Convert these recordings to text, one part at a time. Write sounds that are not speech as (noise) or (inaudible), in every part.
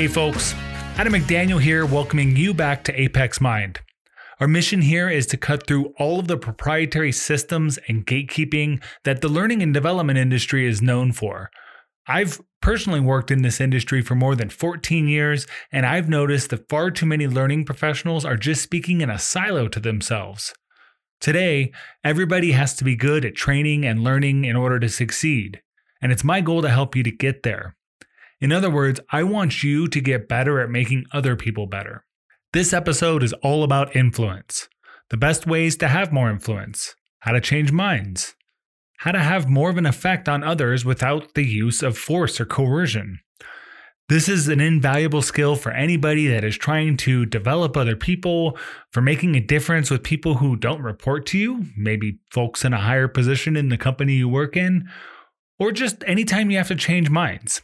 Hey, folks. Adam McDaniel here, welcoming you back to Apex Mind. Our mission here is to cut through all of the proprietary systems and gatekeeping that the learning and development industry is known for. I've personally worked in this industry for more than 14 years, and I've noticed that far too many learning professionals are just speaking in a silo to themselves. Today, everybody has to be good at training and learning in order to succeed, and it's my goal to help you to get there. In other words, I want you to get better at making other people better. This episode is all about influence the best ways to have more influence, how to change minds, how to have more of an effect on others without the use of force or coercion. This is an invaluable skill for anybody that is trying to develop other people, for making a difference with people who don't report to you, maybe folks in a higher position in the company you work in, or just anytime you have to change minds.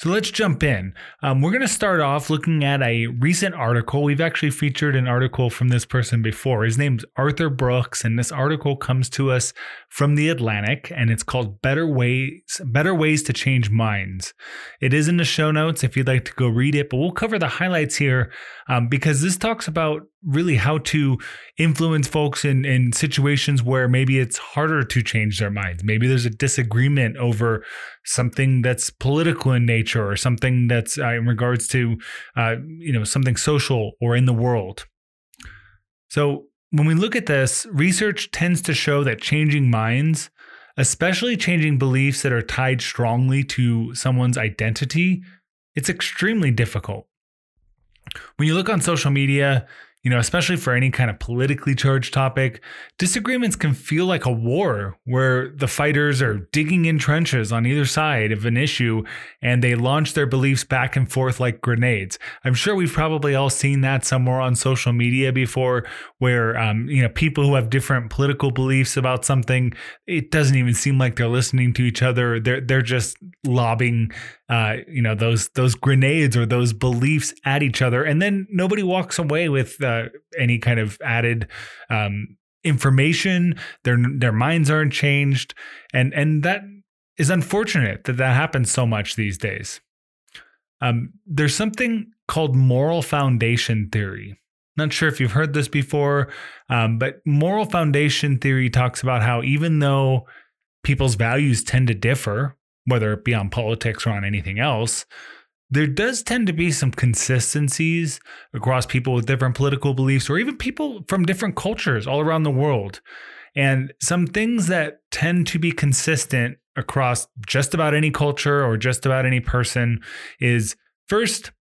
So let's jump in. Um, we're going to start off looking at a recent article. We've actually featured an article from this person before. His name's Arthur Brooks, and this article comes to us from the Atlantic, and it's called "Better Ways Better Ways to Change Minds." It is in the show notes if you'd like to go read it, but we'll cover the highlights here um, because this talks about really how to influence folks in, in situations where maybe it's harder to change their minds. Maybe there's a disagreement over something that's political in nature or something that's uh, in regards to, uh, you know, something social or in the world. So when we look at this, research tends to show that changing minds, especially changing beliefs that are tied strongly to someone's identity, it's extremely difficult. When you look on social media, you know, especially for any kind of politically charged topic, disagreements can feel like a war where the fighters are digging in trenches on either side of an issue and they launch their beliefs back and forth like grenades. I'm sure we've probably all seen that somewhere on social media before where, um, you know, people who have different political beliefs about something, it doesn't even seem like they're listening to each other. They're, they're just lobbing uh, you know those those grenades or those beliefs at each other, and then nobody walks away with uh, any kind of added um, information. Their their minds aren't changed, and and that is unfortunate that that happens so much these days. Um, there's something called moral foundation theory. Not sure if you've heard this before, um, but moral foundation theory talks about how even though people's values tend to differ, whether it be on politics or on anything else, there does tend to be some consistencies across people with different political beliefs or even people from different cultures all around the world. And some things that tend to be consistent across just about any culture or just about any person is first,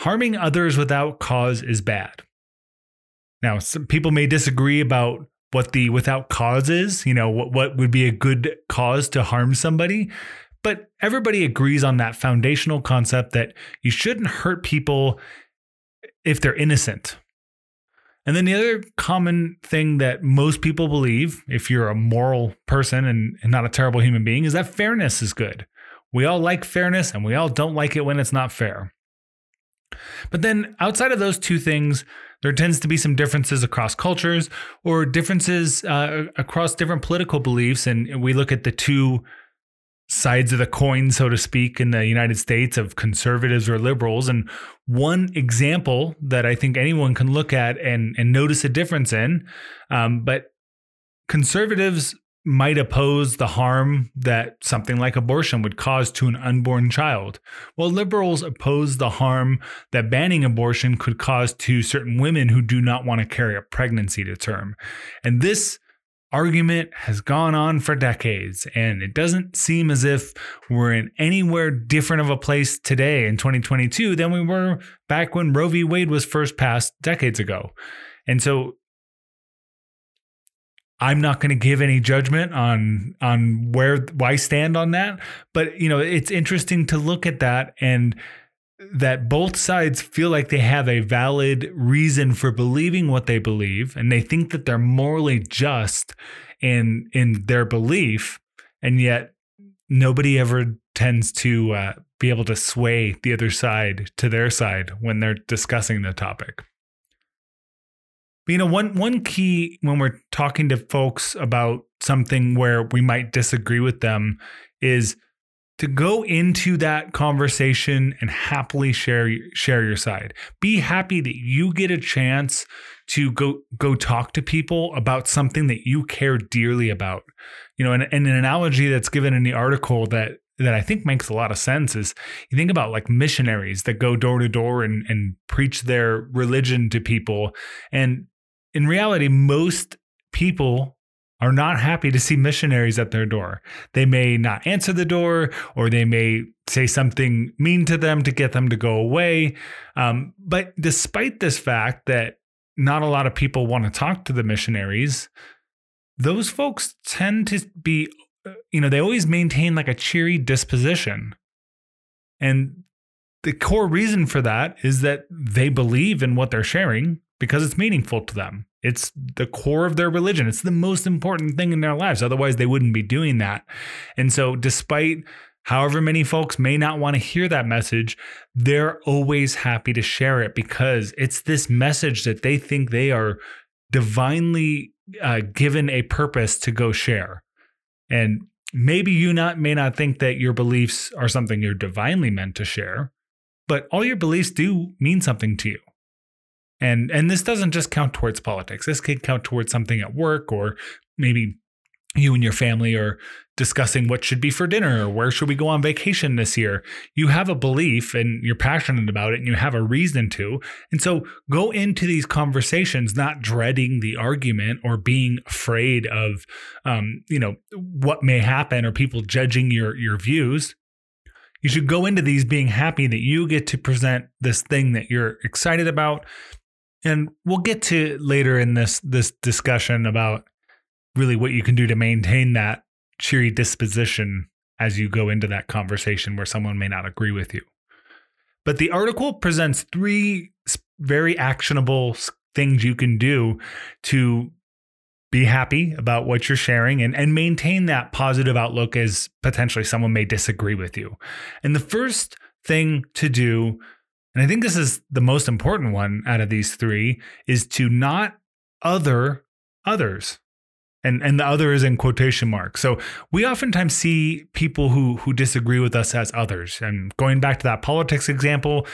harming others without cause is bad. Now, some people may disagree about what the without cause is, you know, what, what would be a good cause to harm somebody. But everybody agrees on that foundational concept that you shouldn't hurt people if they're innocent. And then the other common thing that most people believe, if you're a moral person and, not a terrible human being, is that fairness is good. We all like fairness and we all don't like it when it's not fair. But then outside of those two things, there tends to be some differences across cultures or differences uh, across different political beliefs. And we look at the two sides of the coin, so to speak, in the United States of conservatives or liberals. And one example that I think anyone can look at and, and notice a difference in, um, but conservatives might oppose the harm that something like abortion would cause to an unborn child, while liberals oppose the harm that banning abortion could cause to certain women who do not want to carry a pregnancy to term. And this argument has gone on for decades, and it doesn't seem as if we're in anywhere different of a place today in 2022 than we were back when Roe v. Wade was first passed decades ago. And so I'm not going to give any judgment on on where I stand on that, but you know, it's interesting to look at that and that both sides feel like they have a valid reason for believing what they believe and they think that they're morally just in in their belief and yet nobody ever tends to uh, be able to sway the other side to their side when they're discussing the topic. But, you know one one key when we're talking to folks about something where we might disagree with them is to go into that conversation and happily share share your side. Be happy that you get a chance to go go talk to people about something that you care dearly about. You know, and, and an analogy that's given in the article that that I think makes a lot of sense is you think about like missionaries that go door to door and, and preach their religion to people. And in reality, most people are not happy to see missionaries at their door. They may not answer the door or they may say something mean to them to get them to go away. Um, but despite this fact that not a lot of people want to talk to the missionaries, those folks tend to be, uh, you know, they always maintain like a cheery disposition. And the core reason for that is that they believe in what they're sharing because it's meaningful to them. It's the core of their religion. It's the most important thing in their lives. Otherwise, they wouldn't be doing that. And so, despite however many folks may not want to hear that message, they're always happy to share it because it's this message that they think they are divinely uh, given a purpose to go share. And maybe you not may not think that your beliefs are something you're divinely meant to share, but all your beliefs do mean something to you. And and this doesn't just count towards politics. This could count towards something at work or maybe you and your family are discussing what should be for dinner or where should we go on vacation this year. You have a belief and you're passionate about it and you have a reason to. And so go into these conversations not dreading the argument or being afraid of um, you know what may happen or people judging your your views. You should go into these being happy that you get to present this thing that you're excited about and we'll get to later in this this discussion about really what you can do to maintain that cheery disposition as you go into that conversation where someone may not agree with you. But the article presents three very actionable things you can do to be happy about what you're sharing and, and maintain that positive outlook as potentially someone may disagree with you. And the first thing to do and I think this is the most important one out of these three is to not other others. And, and the other is in quotation marks. So we oftentimes see people who who disagree with us as others. And going back to that politics example,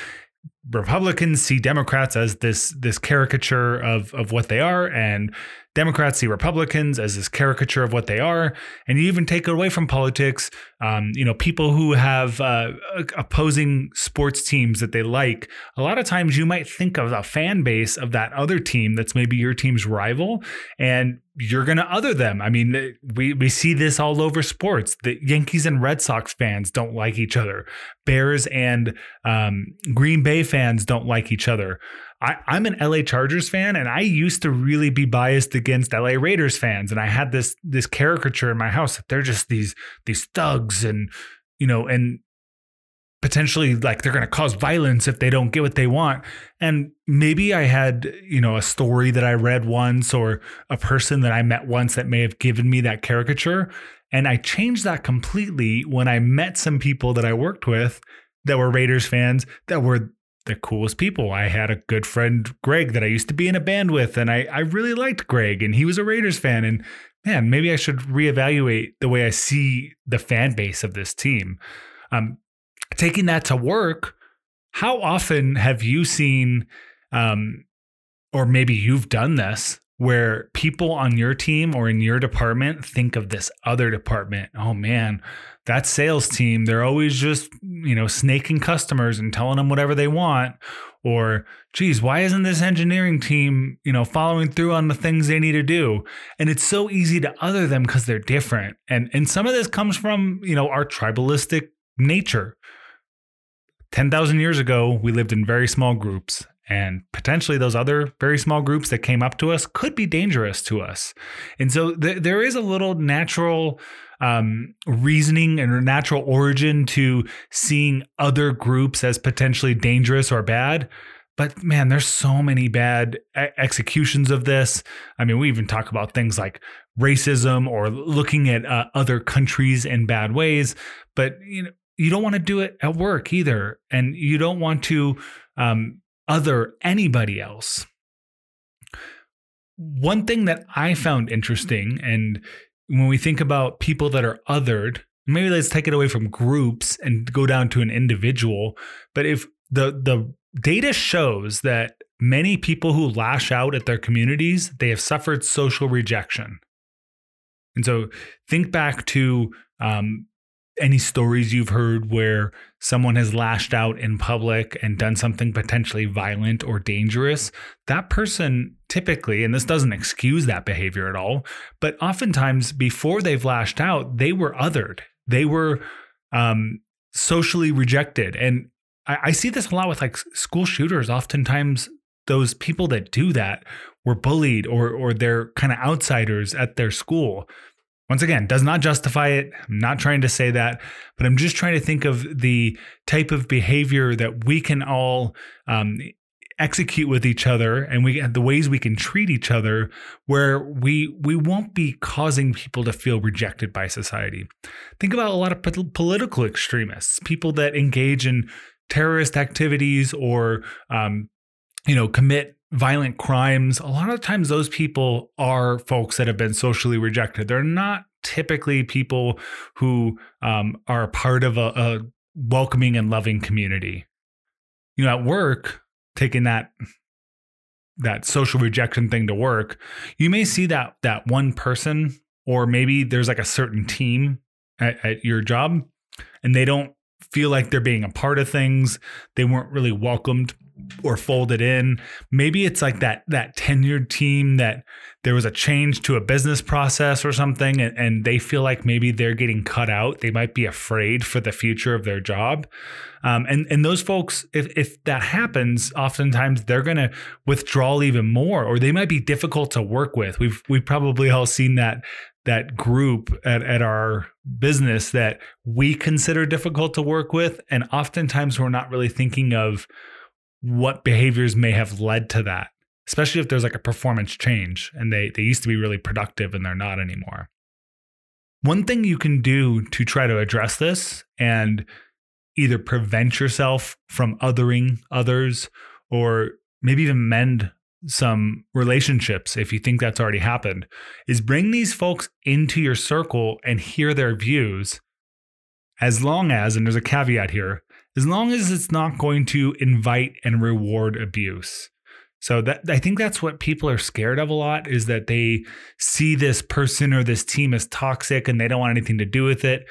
Republicans see Democrats as this this caricature of of what they are, and Democrats see Republicans as this caricature of what they are, and you even take it away from politics. Um, you know, people who have uh, opposing sports teams that they like. A lot of times, you might think of a fan base of that other team that's maybe your team's rival, and you're going to other them. I mean, we we see this all over sports. The Yankees and Red Sox fans don't like each other. Bears and um, Green Bay fans don't like each other. I, I'm an LA Chargers fan, and I used to really be biased against LA Raiders fans, and I had this this caricature in my house that they're just these these thugs, and you know, and potentially like they're going to cause violence if they don't get what they want. And maybe I had, you know, a story that I read once or a person that I met once that may have given me that caricature. And I changed that completely when I met some people that I worked with that were Raiders fans that were the coolest people. I had a good friend, Greg, that I used to be in a band with, and I, I really liked Greg, and he was a Raiders fan. And man, maybe I should reevaluate the way I see the fan base of this team. Um, taking that to work, how often have you seen, um, or maybe you've done this, where people on your team or in your department think of this other department? Oh man, that sales team, they're always just, you know, snaking customers and telling them whatever they want. Or, geez, why isn't this engineering team, you know, following through on the things they need to do? And it's so easy to other them because they're different. And and some of this comes from, you know, our tribalistic nature. 10,000 years ago, we lived in very small groups, and potentially those other very small groups that came up to us could be dangerous to us. And so th- there is a little natural um, reasoning and natural origin to seeing other groups as potentially dangerous or bad. But man, there's so many bad executions of this. I mean, we even talk about things like racism or looking at uh, other countries in bad ways. But you know, you don't want to do it at work either, and you don't want to um, other anybody else. One thing that I found interesting, and when we think about people that are othered, maybe let's take it away from groups and go down to an individual. But if the the data shows that many people who lash out at their communities, they have suffered social rejection. And so think back to um, any stories you've heard where someone has lashed out in public and done something potentially violent or dangerous, that person typically, and this doesn't excuse that behavior at all, but oftentimes before they've lashed out, they were othered. They were um, socially rejected. And I, I see this a lot with like school shooters. Oftentimes, those people that do that were bullied or or they're kind of outsiders at their school. Once again, does not justify it. I'm not trying to say that, but I'm just trying to think of the type of behavior that we can all um, execute with each other and we the ways we can treat each other where we we won't be causing people to feel rejected by society think about a lot of political extremists people that engage in terrorist activities or um, you know commit violent crimes a lot of times those people are folks that have been socially rejected they're not typically people who um, are part of a, a welcoming and loving community you know at work taking that that social rejection thing to work you may see that that one person or maybe there's like a certain team at, at your job and they don't feel like they're being a part of things. They weren't really welcomed or folded in. Maybe it's like that that tenured team that there was a change to a business process or something and, and they feel like maybe they're getting cut out. They might be afraid for the future of their job. Um, and and those folks, if if that happens, oftentimes they're going to withdraw even more, or they might be difficult to work with. We've we've probably all seen that that group at, at our business that we consider difficult to work with. And oftentimes we're not really thinking of what behaviors may have led to that, especially if there's like a performance change and they, they used to be really productive and they're not anymore. One thing you can do to try to address this and either prevent yourself from othering others or maybe even mend some relationships, if you think that's already happened, is bring these folks into your circle and hear their views as long as, and there's a caveat here, as long as it's not going to invite and reward abuse. So that I think that's what people are scared of a lot is that they see this person or this team as toxic and they don't want anything to do with it.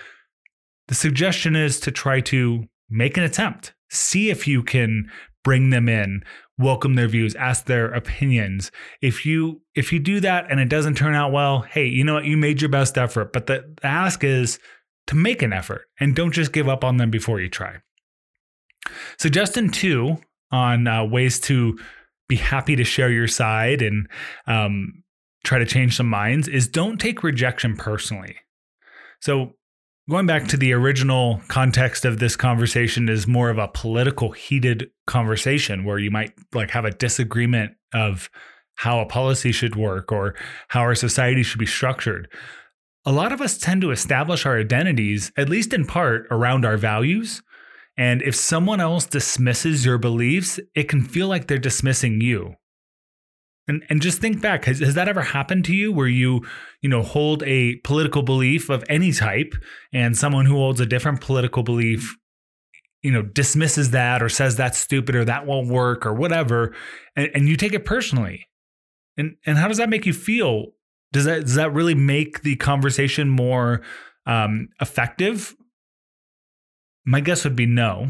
The suggestion is to try to make an attempt. See if you can bring them in, welcome their views, ask their opinions. If you if you do that and it doesn't turn out well, hey, you know what? You made your best effort, but the, the ask is to make an effort and don't just give up on them before you try. Suggestion two on uh, ways to be happy to share your side and um, try to change some minds is don't take rejection personally. So going back to the original context of this conversation is more of a political heated conversation where you might like have a disagreement of how a policy should work or how our society should be structured a lot of us tend to establish our identities at least in part around our values and if someone else dismisses your beliefs it can feel like they're dismissing you. And and just think back has, has that ever happened to you where you you know hold a political belief of any type and someone who holds a different political belief you know dismisses that or says that's stupid or that won't work or whatever and, and you take it personally? And and how does that make you feel? Does that does that really make the conversation more um, effective my guess would be no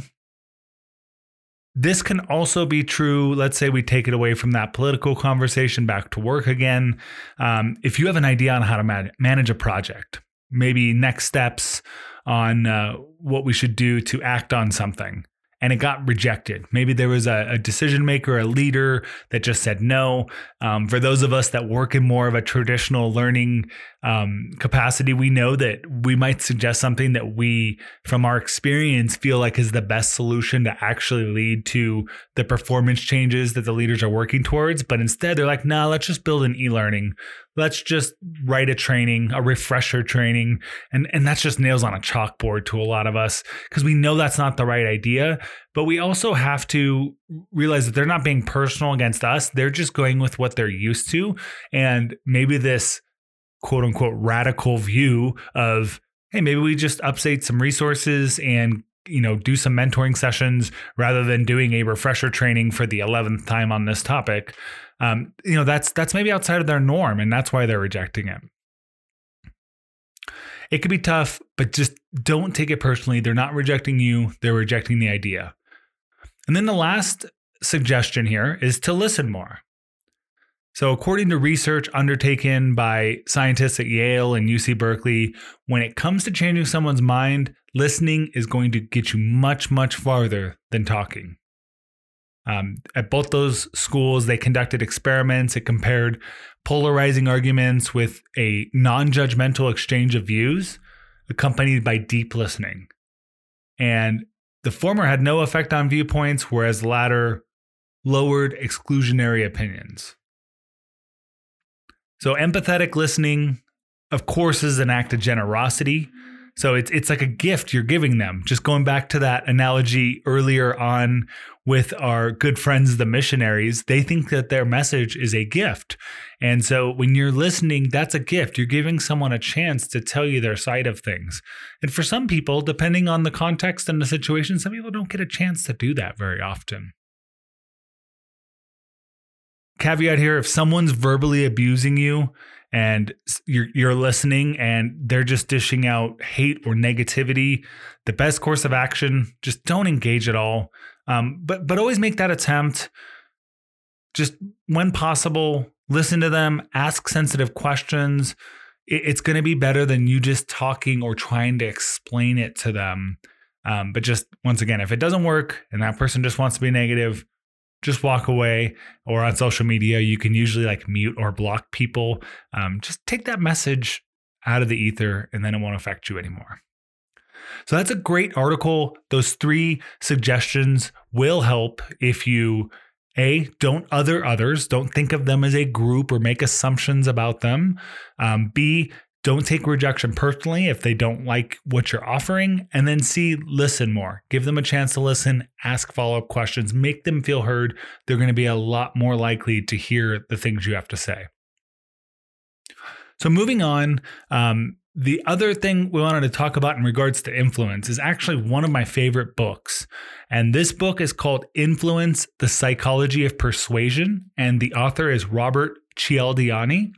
this can also be true. Let's say we take it away from that political conversation back to work again. Um, if you have an idea on how to man- manage a project, maybe next steps on uh, what we should do to act on something, and it got rejected. Maybe there was a, a decision maker, a leader that just said no. Um, for those of us that work in more of a traditional learning um, capacity, we know that we might suggest something that we, from our experience, feel like is the best solution to actually lead to the performance changes that the leaders are working towards. But instead, they're like, nah, let's just build an e learning let's just write a training, a refresher training. And, and that's just nails on a chalkboard to a lot of us because we know that's not the right idea. But we also have to realize that they're not being personal against us. They're just going with what they're used to. And maybe this quote unquote radical view of hey, maybe we just update some resources and you know do some mentoring sessions rather than doing a refresher training for the 11th time on this topic um, you know that's that's maybe outside of their norm and that's why they're rejecting it. It could be tough but just don't take it personally. They're not rejecting you they're rejecting the idea. And then the last suggestion here is to listen more. So, according to research undertaken by scientists at Yale and UC Berkeley, when it comes to changing someone's mind, listening is going to get you much, much farther than talking. Um, at both those schools, they conducted experiments. It compared polarizing arguments with a non judgmental exchange of views, accompanied by deep listening. And the former had no effect on viewpoints, whereas the latter lowered exclusionary opinions. So empathetic listening, of course, is an act of generosity. So it's it's like a gift you're giving them. Just going back to that analogy earlier on with our good friends the missionaries, they think that their message is a gift. And so when you're listening, that's a gift. You're giving someone a chance to tell you their side of things. And for some people, depending on the context and the situation, some people don't get a chance to do that very often caveat here if someone's verbally abusing you and you're you're listening and they're just dishing out hate or negativity the best course of action just don't engage at all um, but but always make that attempt. Just when possible listen to them ask sensitive questions. It, it's going to be better than you just talking or trying to explain it to them. Um, but just once again if it doesn't work and that person just wants to be negative just walk away. Or on social media you can usually like mute or block people. Um, just take that message out of the ether and then it won't affect you anymore so that's a great article those three suggestions will help if you a don't other others don't think of them as a group or make assumptions about them um, b don't take rejection personally if they don't like what you're offering. And then C, listen more. Give them a chance to listen, ask follow up questions, make them feel heard. They're going to be a lot more likely to hear the things you have to say. So, moving on, um, the other thing we wanted to talk about in regards to influence is actually one of my favorite books. And this book is called Influence The Psychology of Persuasion. And the author is Robert Cialdini.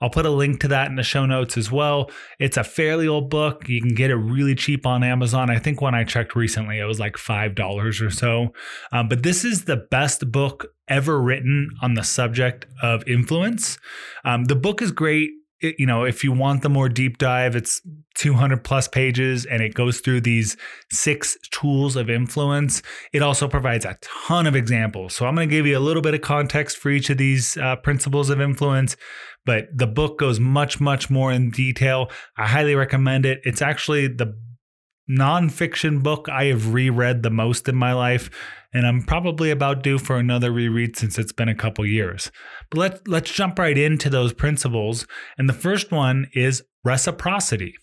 I'll put a link to that in the show notes as well. It's a fairly old book. You can get it really cheap on Amazon. I think when I checked recently, it was like $5 or so. Um, but this is the best book ever written on the subject of influence. Um, the book is great it, you know, if you want the more deep dive, it's 200 plus pages and it goes through these six tools of influence. It also provides a ton of examples. So I'm going to give you a little bit of context for each of these uh, principles of influence, but the book goes much, much more in detail. I highly recommend it. It's actually the nonfiction book I have reread the most in my life, and I'm probably about due for another reread since it's been a couple years. But let's let's jump right into those principles. And the first one is reciprocity.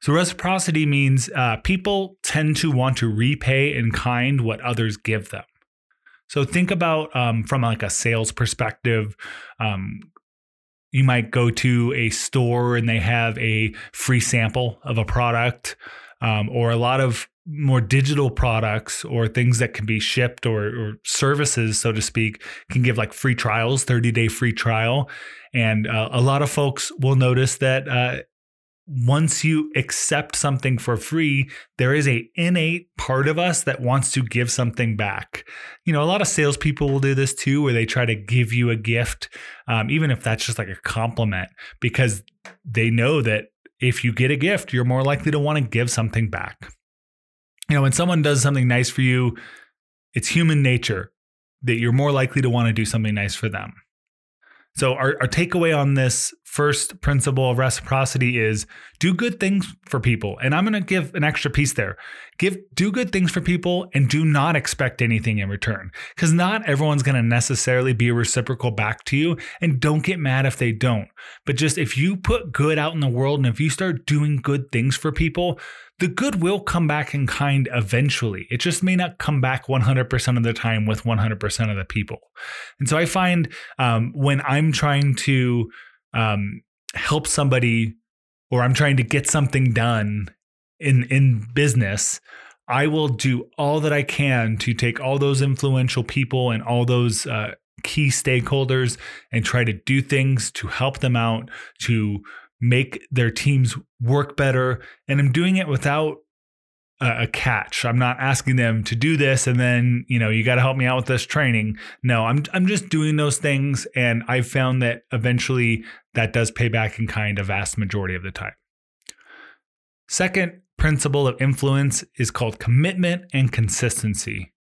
So reciprocity means uh, people tend to want to repay in kind what others give them. So think about um, from like a sales perspective. Um, you might go to a store and they have a free sample of a product um, or a lot of more digital products or things that can be shipped or, or, services, so to speak, can give like free trials, 30 day free trial. And uh, a lot of folks will notice that uh, once you accept something for free, there is a innate part of us that wants to give something back. You know, a lot of salespeople will do this too, where they try to give you a gift, um, even if that's just like a compliment, because they know that if you get a gift, you're more likely to want to give something back. You know, when someone does something nice for you, it's human nature that you're more likely to want to do something nice for them. So, our, our takeaway on this first principle of reciprocity is do good things for people. And I'm going to give an extra piece there. Give do good things for people and do not expect anything in return. Cuz not everyone's going to necessarily be reciprocal back to you and don't get mad if they don't. But just if you put good out in the world and if you start doing good things for people, the good will come back in kind eventually. It just may not come back 100% of the time with 100% of the people. And so I find um, when I'm trying to um, help somebody or I'm trying to get something done in in business, I will do all that I can to take all those influential people and all those uh, key stakeholders and try to do things to help them out to make their teams work better. And I'm doing it without a, a catch. I'm not asking them to do this and then, you know, you got to help me out with this training. No, I'm I'm just doing those things and I've found that eventually that does pay back in kind a vast majority of the time. Second principle of influence is called commitment and consistency.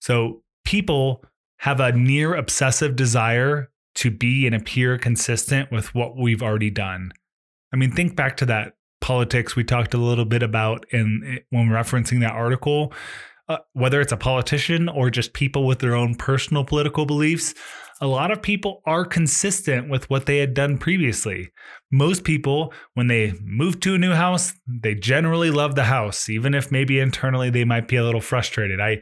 So, people have a near obsessive desire to be and appear consistent with what we've already done. I mean, think back to that politics we talked a little bit about in when referencing that article. Uh, whether it's a politician or just people with their own personal political beliefs, a lot of people are consistent with what they had done previously. Most people, when they move to a new house, they generally love the house, even if maybe internally they might be a little frustrated. I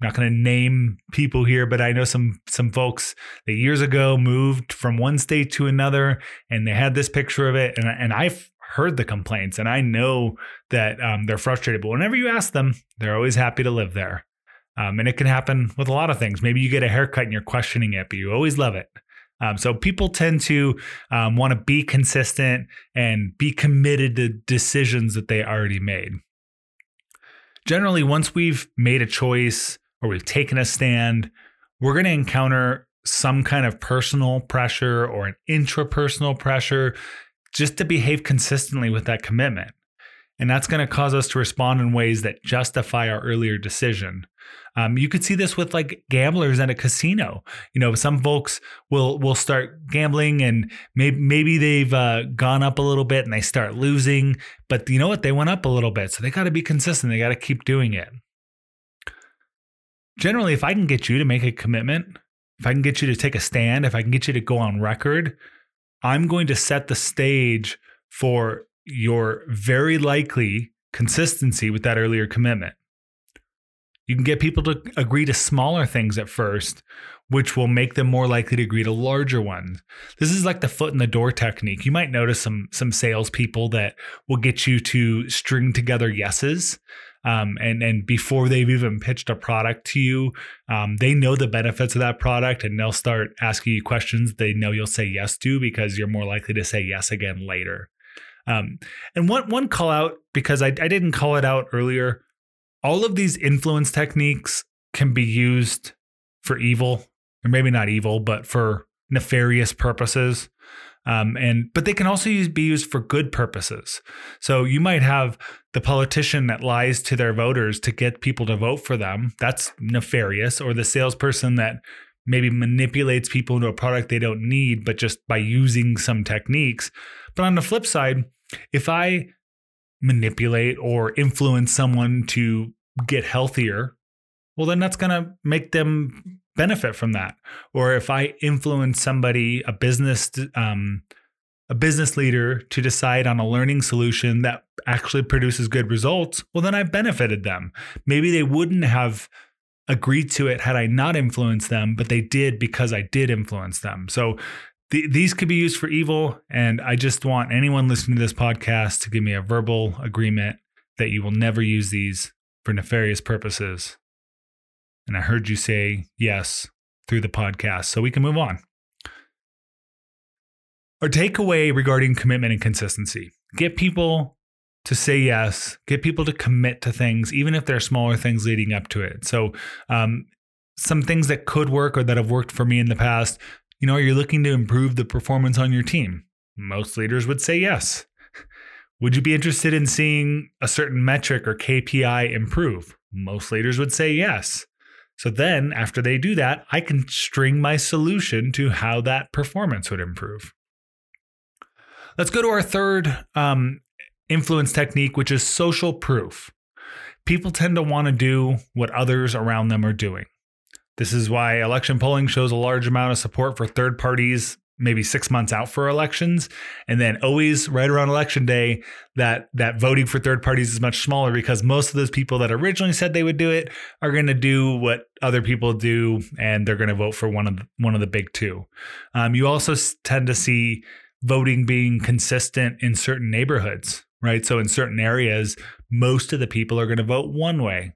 I'm not going to name people here, but I know some some folks that years ago moved from one state to another, and they had this picture of it, and and I've heard the complaints, and I know that um, they're frustrated. But whenever you ask them, they're always happy to live there, um, and it can happen with a lot of things. Maybe you get a haircut and you're questioning it, but you always love it. Um, so people tend to um, want to be consistent and be committed to decisions that they already made. Generally, once we've made a choice or we've taken a stand, we're going to encounter some kind of personal pressure or an intrapersonal pressure just to behave consistently with that commitment. And that's going to cause us to respond in ways that justify our earlier decision. Um, you could see this with like gamblers at a casino. You know, some folks will will start gambling and maybe maybe they've uh, gone up a little bit and they start losing, but you know what? They went up a little bit, so they got to be consistent. They got to keep doing it generally, if I can get you to make a commitment, if I can get you to take a stand, if I can get you to go on record, I'm going to set the stage for your very likely consistency with that earlier commitment. You can get people to agree to smaller things at first, which will make them more likely to agree to larger ones. This is like the foot in the door technique. You might notice some some salespeople that will get you to string together yeses um, and and before they've even pitched a product to you, um, they know the benefits of that product, and they'll start asking you questions they know you'll say yes to because you're more likely to say yes again later. Um, and one one call out because I, I didn't call it out earlier. All of these influence techniques can be used for evil, or maybe not evil, but for nefarious purposes. Um, and but they can also use, be used for good purposes. So you might have the politician that lies to their voters to get people to vote for them. That's nefarious. Or the salesperson that maybe manipulates people into a product they don't need, but just by using some techniques. But on the flip side, if I manipulate or influence someone to get healthier, well, then that's going to make them benefit from that. Or if I influence somebody, a business, um, a business leader to decide on a learning solution that actually produces good results, well, then I've benefited them. Maybe they wouldn't have agreed to it had I not influenced them, but they did because I did influence them. So th- these could be used for evil. And I just want anyone listening to this podcast to give me a verbal agreement that you will never use these for nefarious purposes. And I heard you say yes through the podcast. So we can move on. Our takeaway regarding commitment and consistency get people to say yes, get people to commit to things, even if they're smaller things leading up to it. So, um, some things that could work or that have worked for me in the past, you know, you're looking to improve the performance on your team. Most leaders would say yes. (laughs) Would you be interested in seeing a certain metric or KPI improve? Most leaders would say yes. So then, after they do that, I can string my solution to how that performance would improve. Let's go to our third um, influence technique, which is social proof. People tend to want to do what others around them are doing. This is why election polling shows a large amount of support for third parties maybe six months out for elections and then always right around election day that that voting for third parties is much smaller because most of those people that originally said they would do it are going to do what other people do and they're going to vote for one of the, one of the big two um, you also tend to see voting being consistent in certain neighborhoods, right? So in certain areas, most of the people are going to vote one way.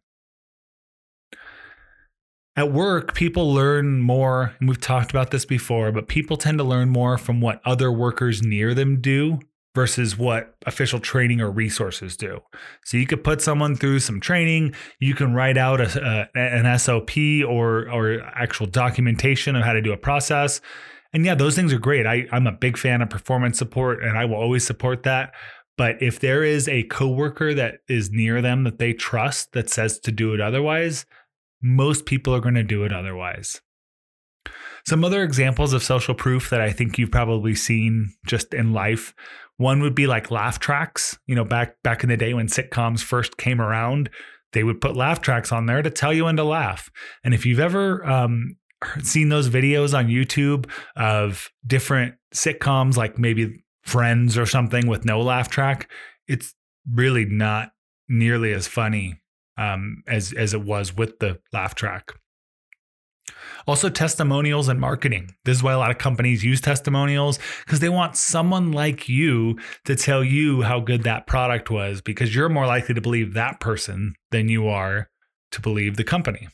At work, people learn more, and we've talked about this before, but people tend to learn more from what other workers near them do versus what official training or resources do. So you could put someone through some training, you can write out a, a, an SOP or or actual documentation of how to do a process. And yeah, those things are great. I, I'm a big fan of performance support and I will always support that. But if there is a coworker that is near them that they trust that says to do it otherwise, most people are going to do it otherwise. Some other examples of social proof that I think you've probably seen just in life. One would be like laugh tracks. You know, back back in the day when sitcoms first came around, they would put laugh tracks on there to tell you when to laugh. And if you've ever um, seen those videos on YouTube of different sitcoms, like maybe Friends or something with no laugh track, it's really not nearly as funny um, as as it was with the laugh track. Also, testimonials and marketing. This is why a lot of companies use testimonials because they want someone like you to tell you how good that product was because you're more likely to believe that person than you are to believe the company.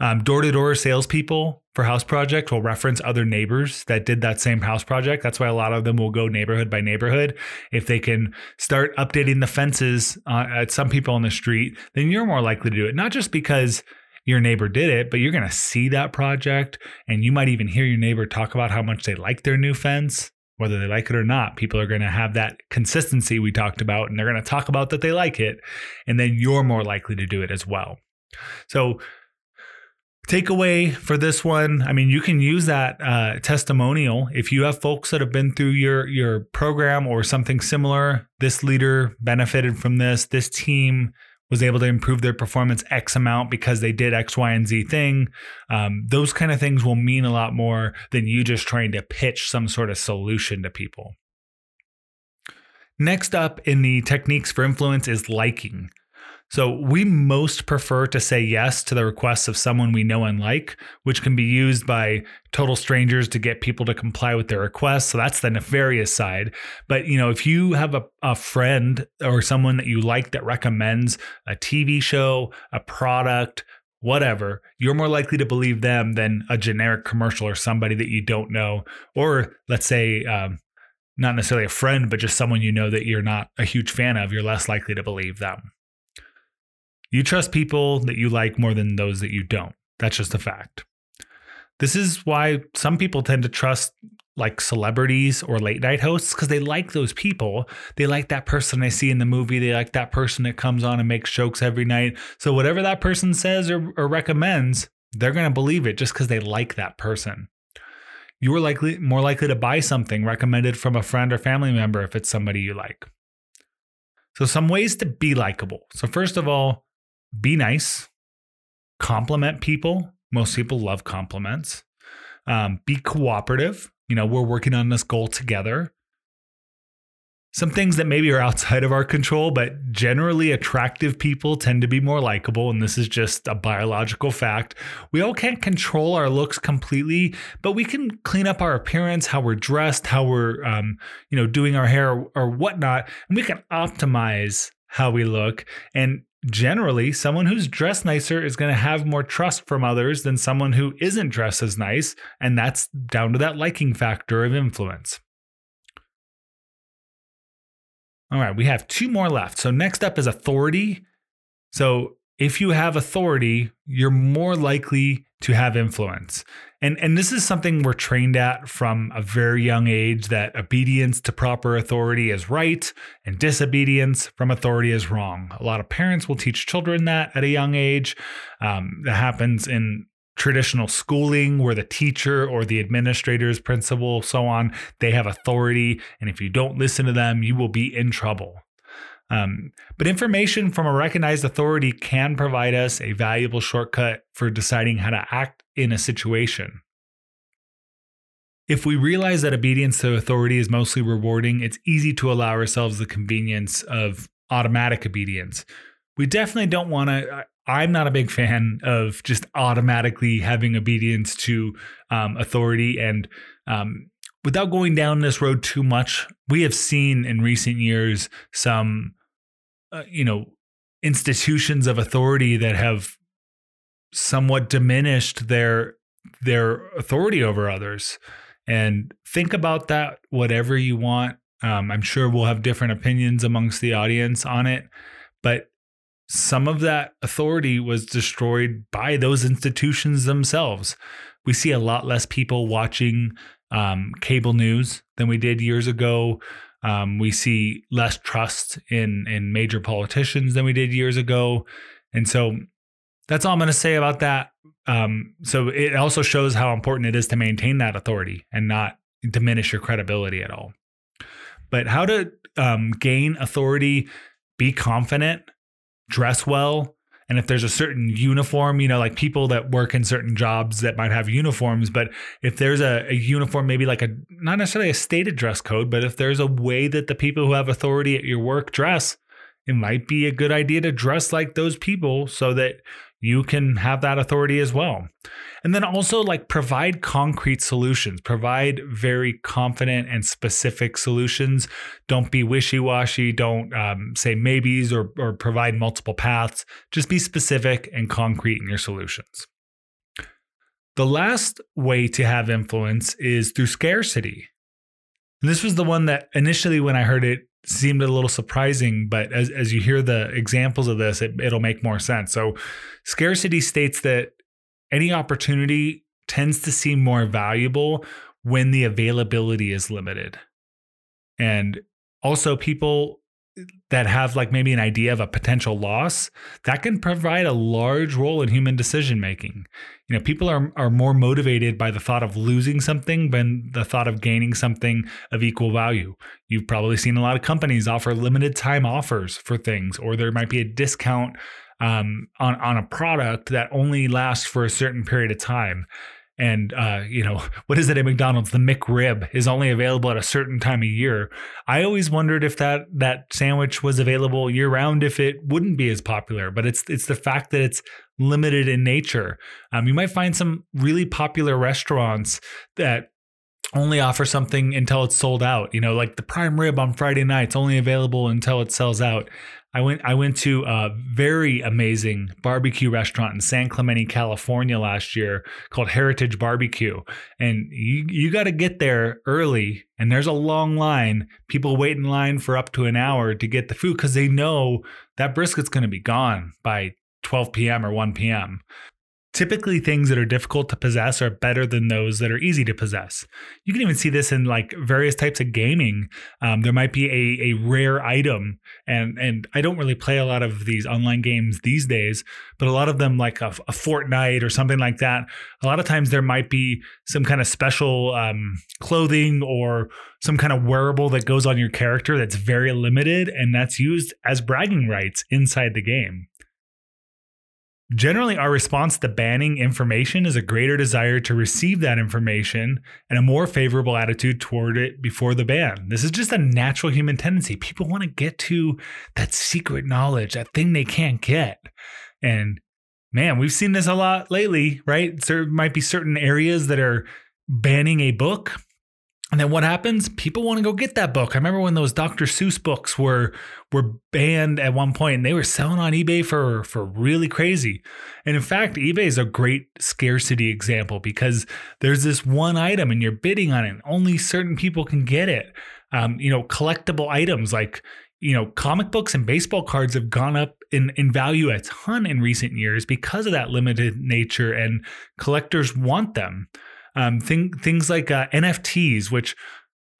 Door to door salespeople for house project will reference other neighbors that did that same house project. That's why a lot of them will go neighborhood by neighborhood. If they can start updating the fences uh, at some people on the street, then you're more likely to do it. Not just because your neighbor did it, but you're going to see that project and you might even hear your neighbor talk about how much they like their new fence. Whether they like it or not, people are going to have that consistency we talked about and they're going to talk about that they like it. And then you're more likely to do it as well. So, takeaway for this one i mean you can use that uh, testimonial if you have folks that have been through your your program or something similar this leader benefited from this this team was able to improve their performance X amount because they did X, Y, and Z thing. Um, those kind of things will mean a lot more than you just trying to pitch some sort of solution to people. Next up in the techniques for influence is liking. So we most prefer to say yes to the requests of someone we know and like, which can be used by total strangers to get people to comply with their requests. So that's the nefarious side. But you know, if you have a, a friend or someone that you like that recommends a TV show, a product, whatever, you're more likely to believe them than a generic commercial or somebody that you don't know. Or let's say, um, not necessarily a friend, but just someone you know that you're not a huge fan of, you're less likely to believe them. You trust people that you like more than those that you don't. That's just a fact. This is why some people tend to trust like celebrities or late night hosts because they like those people. They like that person they see in the movie. They like that person that comes on and makes jokes every night. So whatever that person says or, or recommends, they're going to believe it just because they like that person. You are likely more likely to buy something recommended from a friend or family member if it's somebody you like. So some ways to be likable. So first of all, be nice, compliment people. Most people love compliments. Um, be cooperative. You know, we're working on this goal together. Some things that maybe are outside of our control, but generally attractive people tend to be more likable. And this is just a biological fact. We all can't control our looks completely, but we can clean up our appearance, how we're dressed, how we're, um, you know, doing our hair or, or whatnot. And we can optimize how we look. And generally, someone who's dressed nicer is going to have more trust from others than someone who isn't dressed as nice. And that's down to that liking factor of influence. All right, we have two more left. So, next up is authority. So, if you have authority, you're more likely to have influence. And and this is something we're trained at from a very young age that obedience to proper authority is right and disobedience from authority is wrong. A lot of parents will teach children that at a young age. Um, that happens in traditional schooling where the teacher or the administrators, principal, so on, they have authority. And if you don't listen to them, you will be in trouble. Um, but information from a recognized authority can provide us a valuable shortcut for deciding how to act in a situation. If we realize that obedience to authority is mostly rewarding, it's easy to allow ourselves the convenience of automatic obedience. We definitely don't want to. I'm not a big fan of just automatically having obedience to um, authority and um, without going down this road too much, we have seen in recent years some, uh, you know, institutions of authority that have somewhat diminished their their authority over others. And think about that whatever you want. Um, I'm sure we'll have different opinions amongst the audience on it, but some of that authority was destroyed by those institutions themselves. We see a lot less people watching um, cable news than we did years ago. Um, we see less trust in in major politicians than we did years ago, and so that's all I'm going to say about that. Um, so it also shows how important it is to maintain that authority and not diminish your credibility at all. But how to um, gain authority, be confident, dress well, and if there's a certain uniform, you know, like people that work in certain jobs that might have uniforms, but if there's a, a, uniform, maybe like a not necessarily a stated dress code, but if there's a way that the people who have authority at your work dress, it might be a good idea to dress like those people so that you can have that authority as well. And then also like provide concrete solutions, provide very confident and specific solutions. Don't be wishy washy. Don't um, say maybes or, or provide multiple paths. Just be specific and concrete in your solutions. The last way to have influence is through scarcity. And this was the one that initially, when I heard it, seemed a little surprising, but as, as you hear the examples of this, it, it'll make more sense. So, scarcity states that any opportunity tends to seem more valuable when the availability is limited. And also, people that have like maybe an idea of a potential loss that can provide a large role in human decision making you know people are are more motivated by the thought of losing something than the thought of gaining something of equal value. You've probably seen a lot of companies offer limited time offers for things or there might be a discount um, on on a product that only lasts for a certain period of time and uh, you know (laughs) what is it at McDonald's? The McRib is only available at a certain time of year. I always wondered if that that sandwich was available year round, if it wouldn't be as popular. But it's it's the fact that it's limited in nature. Um, you might find some really popular restaurants that only offer something until it's sold out. You know, like the prime rib on Friday nights only available until it sells out. I went I went to a very amazing barbecue restaurant in San Clemente, California last year called Heritage Barbecue. And you you got to get there early and there's a long line. People wait in line for up to an hour to get the food cuz they know that brisket's going to be gone by 12 p.m. or 1 p.m. Typically, things that are difficult to possess are better than those that are easy to possess. You can even see this in like various types of gaming. Um, there might be a, a rare item, and and I don't really play a lot of these online games these days, but a lot of them, like a, a Fortnite or something like that, a lot of times there might be some kind of special um, clothing or some kind of wearable that goes on your character that's very limited, and that's used as bragging rights inside the game. Generally, our response to banning information is a greater desire to receive that information and a more favorable attitude toward it before the ban. This is just a natural human tendency. People want to get to that secret knowledge, that thing they can't get. And man, we've seen this a lot lately, right? There might be certain areas that are banning a book and then what happens? People want to go get that book. I remember when those Dr. Seuss books were were banned at one point and they were selling on eBay for for really crazy. And in fact, eBay is a great scarcity example because there's this one item and you're bidding on it. And only certain people can get it. Um, you know, collectible items like you know, comic books and baseball cards have gone up in, in value a ton in recent years because of that limited nature, and collectors want them. Um, thing, things like uh, NFTs, which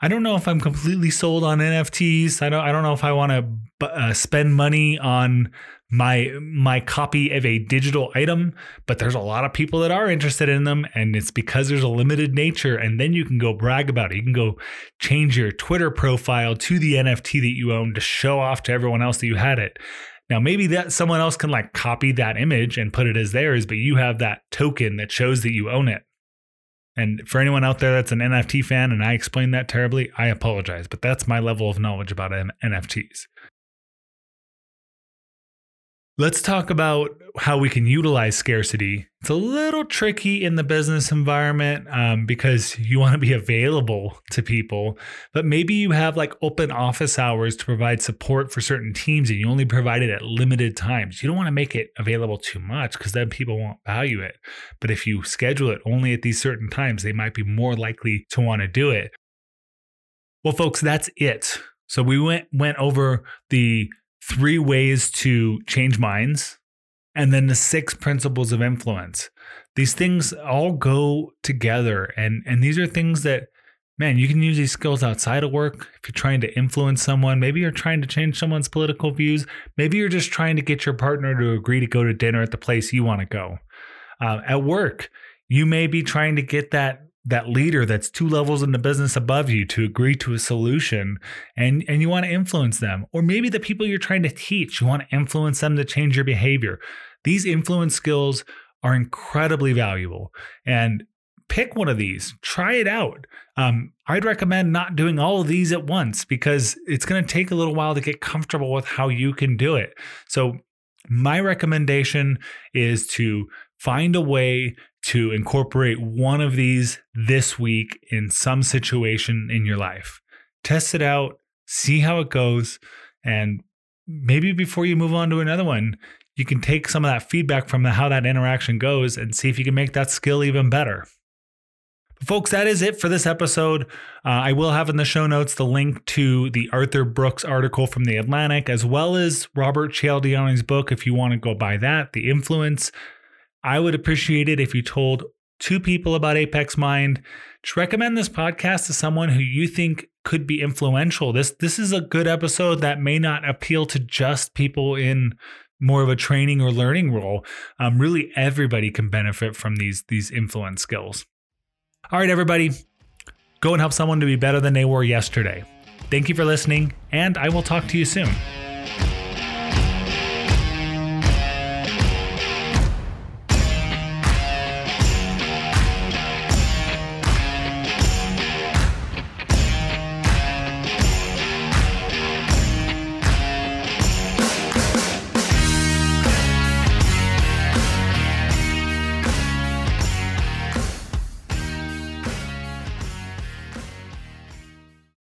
I don't know if I'm completely sold on NFTs. I don't. I don't know if I want to uh, spend money on my my copy of a digital item, but there's a lot of people that are interested in them, and it's because there's a limited nature. And then you can go brag about it. You can go change your Twitter profile to the NFT that you own to show off to everyone else that you had it. Now, maybe that someone else can like copy that image and put it as theirs, but you have that token that shows that you own it. And for anyone out there that's an NFT fan and I explained that terribly, I apologize, but that's my level of knowledge about NFTs. Let's talk about how we can utilize scarcity. It's a little tricky in the business environment um, because you want to be available to people, but maybe you have like open office hours to provide support for certain teams and you only provide it at limited times. You don't want to make it available too much because then people won't value it. But if you schedule it only at these certain times, they might be more likely to want to do it. Well, folks, that's it. So we went went over the three ways to change minds, and then the six principles of influence. These things all go together, and and these are things that man, you can use these skills outside of work. If you're trying to influence someone, maybe you're trying to change someone's political views, maybe you're just trying to get your partner to agree to go to dinner at the place you want to go. Uh, at work, you may be trying to get that that leader that's two levels in the business above you to agree to a solution and and you want to influence them. Or maybe the people you're trying to teach you want to influence them to change your behavior. These influence skills are incredibly valuable. And pick one of these. Try it out. Um, i'd recommend not doing all of these at once because it's going to take a little while to get comfortable with how you can do it. So my recommendation is to find a way to incorporate one of these this week in some situation in your life. Test it out, see how it goes, and maybe before you move on to another one, you can take some of that feedback from how that interaction goes and see if you can make that skill even better. Folks, that is it for this episode. Uh, I will have in the show notes the link to the Arthur Brooks article from The Atlantic, as well as Robert Cialdini's book if you want to go buy that, The Influence. I would appreciate it if you told two people about Apex Mind. Just recommend this podcast to someone who you think could be influential. This this is a good episode that may not appeal to just people in more of a training or learning role. Um, really, everybody can benefit from these these influence skills. All right, everybody, go and help someone to be better than they were yesterday. Thank you for listening, and I will talk to you soon.